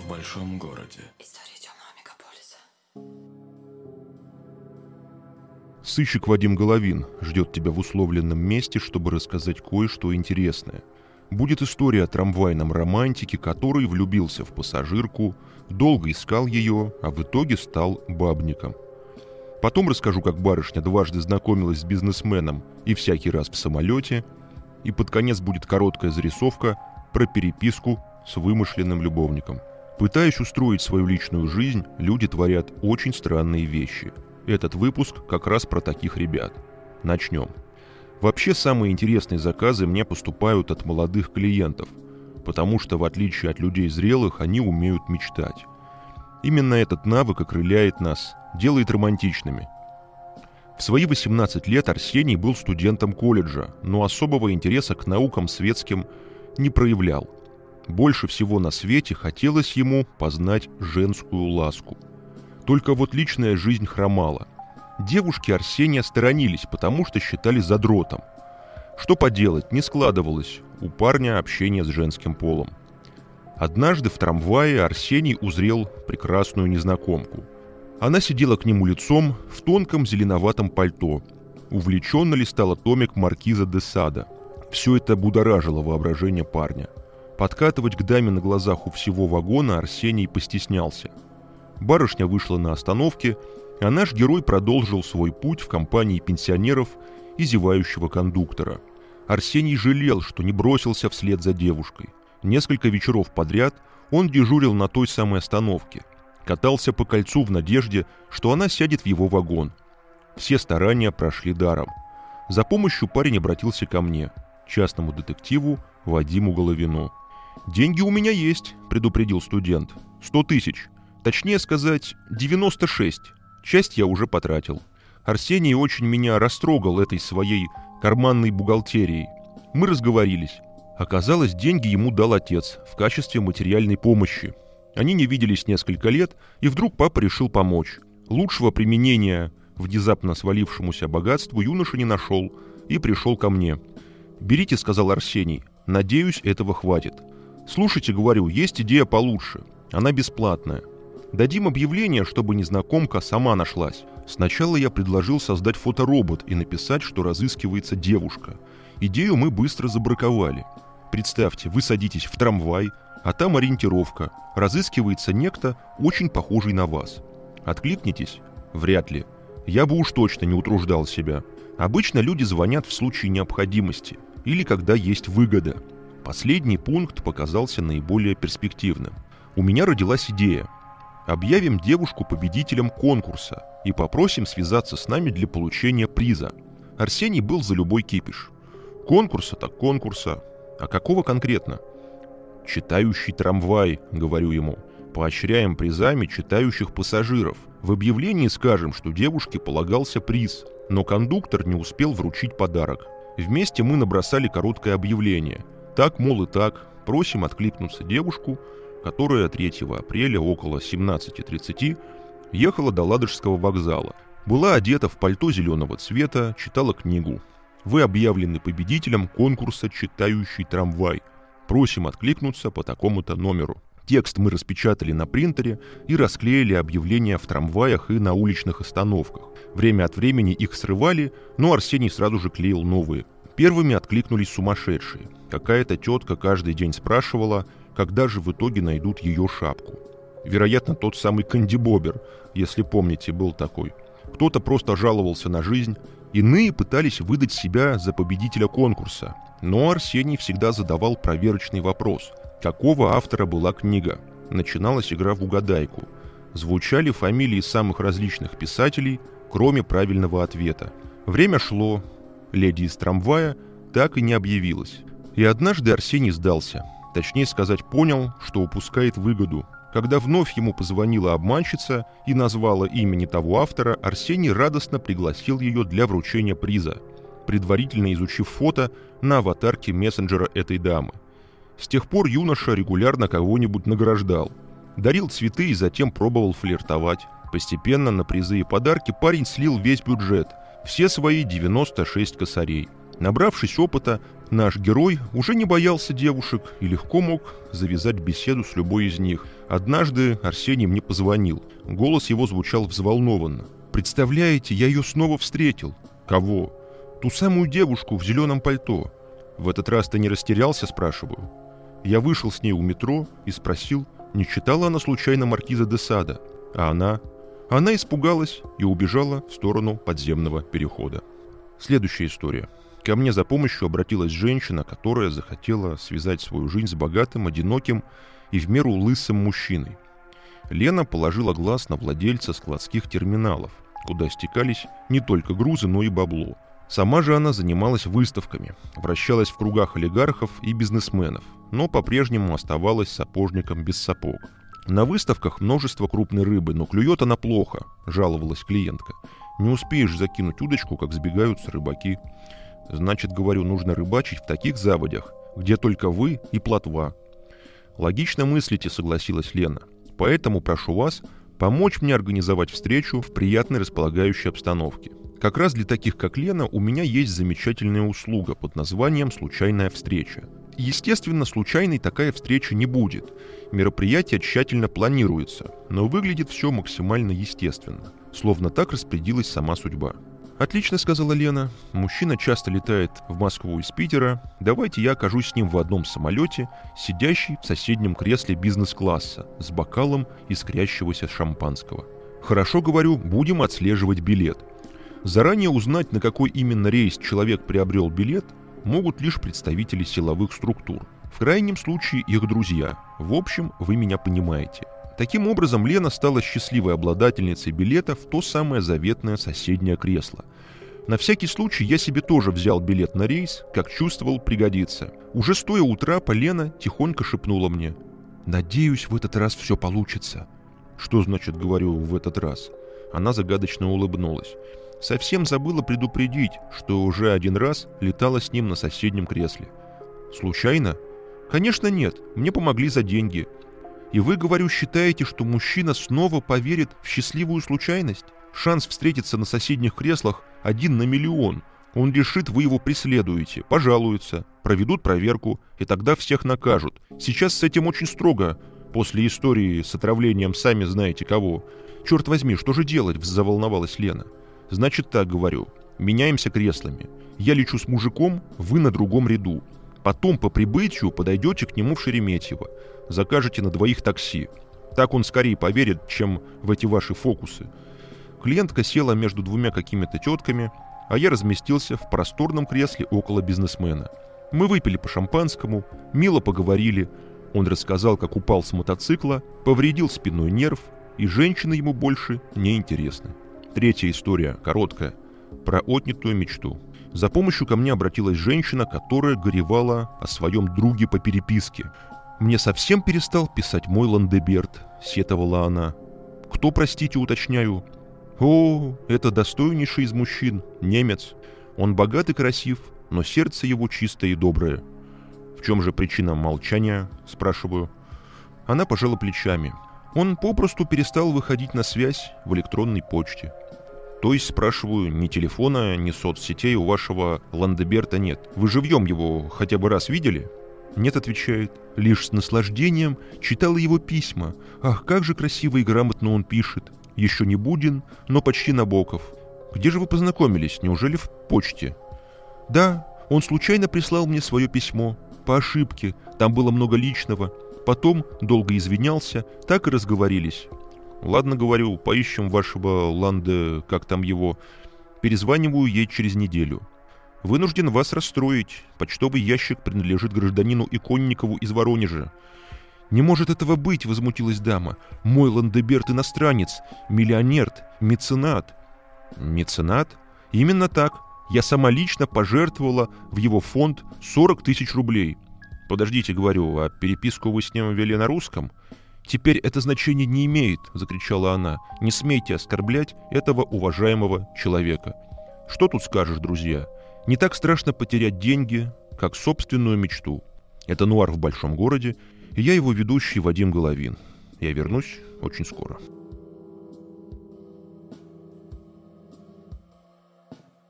в большом городе. История темного мегаполиса. Сыщик Вадим Головин ждет тебя в условленном месте, чтобы рассказать кое-что интересное. Будет история о трамвайном романтике, который влюбился в пассажирку, долго искал ее, а в итоге стал бабником. Потом расскажу, как барышня дважды знакомилась с бизнесменом и всякий раз в самолете. И под конец будет короткая зарисовка про переписку с вымышленным любовником. Пытаясь устроить свою личную жизнь, люди творят очень странные вещи. Этот выпуск как раз про таких ребят. Начнем. Вообще самые интересные заказы мне поступают от молодых клиентов, потому что в отличие от людей зрелых, они умеют мечтать. Именно этот навык окрыляет нас, делает романтичными. В свои 18 лет Арсений был студентом колледжа, но особого интереса к наукам светским не проявлял. Больше всего на свете хотелось ему познать женскую ласку. Только вот личная жизнь хромала. Девушки Арсения сторонились, потому что считали задротом. Что поделать, не складывалось у парня общение с женским полом. Однажды в трамвае Арсений узрел прекрасную незнакомку. Она сидела к нему лицом в тонком зеленоватом пальто. Увлеченно листала томик маркиза де Сада. Все это будоражило воображение парня. Подкатывать к даме на глазах у всего вагона Арсений постеснялся. Барышня вышла на остановке, а наш герой продолжил свой путь в компании пенсионеров и зевающего кондуктора. Арсений жалел, что не бросился вслед за девушкой. Несколько вечеров подряд он дежурил на той самой остановке. Катался по кольцу в надежде, что она сядет в его вагон. Все старания прошли даром. За помощью парень обратился ко мне, частному детективу Вадиму Головину. «Деньги у меня есть», — предупредил студент. «Сто тысяч. Точнее сказать, 96. Часть я уже потратил. Арсений очень меня растрогал этой своей карманной бухгалтерией. Мы разговорились. Оказалось, деньги ему дал отец в качестве материальной помощи. Они не виделись несколько лет, и вдруг папа решил помочь. Лучшего применения внезапно свалившемуся богатству юноша не нашел и пришел ко мне. «Берите», — сказал Арсений, — «надеюсь, этого хватит». «Слушайте, — говорю, — есть идея получше. Она бесплатная. Дадим объявление, чтобы незнакомка сама нашлась. Сначала я предложил создать фоторобот и написать, что разыскивается девушка. Идею мы быстро забраковали. Представьте, вы садитесь в трамвай, а там ориентировка. Разыскивается некто, очень похожий на вас. Откликнетесь? Вряд ли. Я бы уж точно не утруждал себя. Обычно люди звонят в случае необходимости или когда есть выгода. Последний пункт показался наиболее перспективным. У меня родилась идея – Объявим девушку победителем конкурса и попросим связаться с нами для получения приза. Арсений был за любой кипиш. Конкурса так конкурса. А какого конкретно? «Читающий трамвай», — говорю ему. «Поощряем призами читающих пассажиров. В объявлении скажем, что девушке полагался приз, но кондуктор не успел вручить подарок. Вместе мы набросали короткое объявление. Так, мол, и так, просим откликнуться девушку, которая 3 апреля около 17.30 ехала до Ладожского вокзала. Была одета в пальто зеленого цвета, читала книгу. Вы объявлены победителем конкурса «Читающий трамвай». Просим откликнуться по такому-то номеру. Текст мы распечатали на принтере и расклеили объявления в трамваях и на уличных остановках. Время от времени их срывали, но Арсений сразу же клеил новые. Первыми откликнулись сумасшедшие. Какая-то тетка каждый день спрашивала, когда же в итоге найдут ее шапку. Вероятно, тот самый Канди Бобер, если помните, был такой. Кто-то просто жаловался на жизнь, иные пытались выдать себя за победителя конкурса. Но Арсений всегда задавал проверочный вопрос. Какого автора была книга? Начиналась игра в угадайку. Звучали фамилии самых различных писателей, кроме правильного ответа. Время шло. Леди из трамвая так и не объявилась. И однажды Арсений сдался – Точнее сказать, понял, что упускает выгоду. Когда вновь ему позвонила обманщица и назвала имени того автора, Арсений радостно пригласил ее для вручения приза, предварительно изучив фото на аватарке мессенджера этой дамы. С тех пор юноша регулярно кого-нибудь награждал. Дарил цветы и затем пробовал флиртовать. Постепенно на призы и подарки парень слил весь бюджет, все свои 96 косарей. Набравшись опыта, наш герой уже не боялся девушек и легко мог завязать беседу с любой из них. Однажды Арсений мне позвонил. Голос его звучал взволнованно. «Представляете, я ее снова встретил». «Кого?» «Ту самую девушку в зеленом пальто». «В этот раз ты не растерялся?» – спрашиваю. Я вышел с ней у метро и спросил, не читала она случайно маркиза де Сада. А она? Она испугалась и убежала в сторону подземного перехода. Следующая история. Ко мне за помощью обратилась женщина, которая захотела связать свою жизнь с богатым, одиноким и в меру лысым мужчиной. Лена положила глаз на владельца складских терминалов, куда стекались не только грузы, но и бабло. Сама же она занималась выставками, вращалась в кругах олигархов и бизнесменов, но по-прежнему оставалась сапожником без сапог. На выставках множество крупной рыбы, но клюет она плохо, жаловалась клиентка. Не успеешь закинуть удочку, как сбегаются рыбаки. Значит, говорю, нужно рыбачить в таких заводях, где только вы и плотва. Логично мыслите, согласилась Лена. Поэтому прошу вас помочь мне организовать встречу в приятной располагающей обстановке. Как раз для таких, как Лена, у меня есть замечательная услуга под названием «Случайная встреча». Естественно, случайной такая встреча не будет. Мероприятие тщательно планируется, но выглядит все максимально естественно. Словно так распорядилась сама судьба. «Отлично», — сказала Лена. «Мужчина часто летает в Москву из Питера. Давайте я окажусь с ним в одном самолете, сидящий в соседнем кресле бизнес-класса, с бокалом искрящегося шампанского. Хорошо, говорю, будем отслеживать билет. Заранее узнать, на какой именно рейс человек приобрел билет, могут лишь представители силовых структур. В крайнем случае их друзья. В общем, вы меня понимаете. Таким образом, Лена стала счастливой обладательницей билета в то самое заветное соседнее кресло. На всякий случай я себе тоже взял билет на рейс, как чувствовал пригодится. Уже стоя у трапа, Лена тихонько шепнула мне. «Надеюсь, в этот раз все получится». «Что значит, говорю, в этот раз?» Она загадочно улыбнулась. Совсем забыла предупредить, что уже один раз летала с ним на соседнем кресле. Случайно? Конечно нет, мне помогли за деньги. И вы, говорю, считаете, что мужчина снова поверит в счастливую случайность? Шанс встретиться на соседних креслах один на миллион. Он решит, вы его преследуете, пожалуются, проведут проверку, и тогда всех накажут. Сейчас с этим очень строго, после истории с отравлением сами знаете кого. Черт возьми, что же делать, заволновалась Лена. Значит так говорю. Меняемся креслами. Я лечу с мужиком, вы на другом ряду. Потом по прибытию подойдете к нему в Шереметьево. Закажете на двоих такси. Так он скорее поверит, чем в эти ваши фокусы. Клиентка села между двумя какими-то тетками, а я разместился в просторном кресле около бизнесмена. Мы выпили по шампанскому, мило поговорили. Он рассказал, как упал с мотоцикла, повредил спинной нерв, и женщины ему больше не интересны. Третья история, короткая, про отнятую мечту. За помощью ко мне обратилась женщина, которая горевала о своем друге по переписке. «Мне совсем перестал писать мой Ландеберт», — сетовала она. «Кто, простите, уточняю?» «О, это достойнейший из мужчин, немец. Он богат и красив, но сердце его чистое и доброе». «В чем же причина молчания?» — спрашиваю. Она пожала плечами. Он попросту перестал выходить на связь в электронной почте. То есть, спрашиваю, ни телефона, ни соцсетей у вашего Ландеберта нет. Вы живьем его хотя бы раз видели? Нет, отвечает. Лишь с наслаждением читала его письма. Ах, как же красиво и грамотно он пишет. Еще не Будин, но почти Набоков. Где же вы познакомились? Неужели в почте? Да, он случайно прислал мне свое письмо. По ошибке. Там было много личного. Потом долго извинялся, так и разговорились. Ладно, говорю, поищем вашего Ланде, как там его. Перезваниваю ей через неделю. Вынужден вас расстроить. Почтовый ящик принадлежит гражданину Иконникову из Воронежа. «Не может этого быть!» — возмутилась дама. «Мой Ландеберт иностранец, миллионер, меценат». «Меценат? Именно так. Я сама лично пожертвовала в его фонд 40 тысяч рублей». «Подождите, — говорю, — а переписку вы с ним вели на русском?» «Теперь это значение не имеет», — закричала она. «Не смейте оскорблять этого уважаемого человека». Что тут скажешь, друзья? Не так страшно потерять деньги, как собственную мечту. Это «Нуар в большом городе», и я его ведущий Вадим Головин. Я вернусь очень скоро.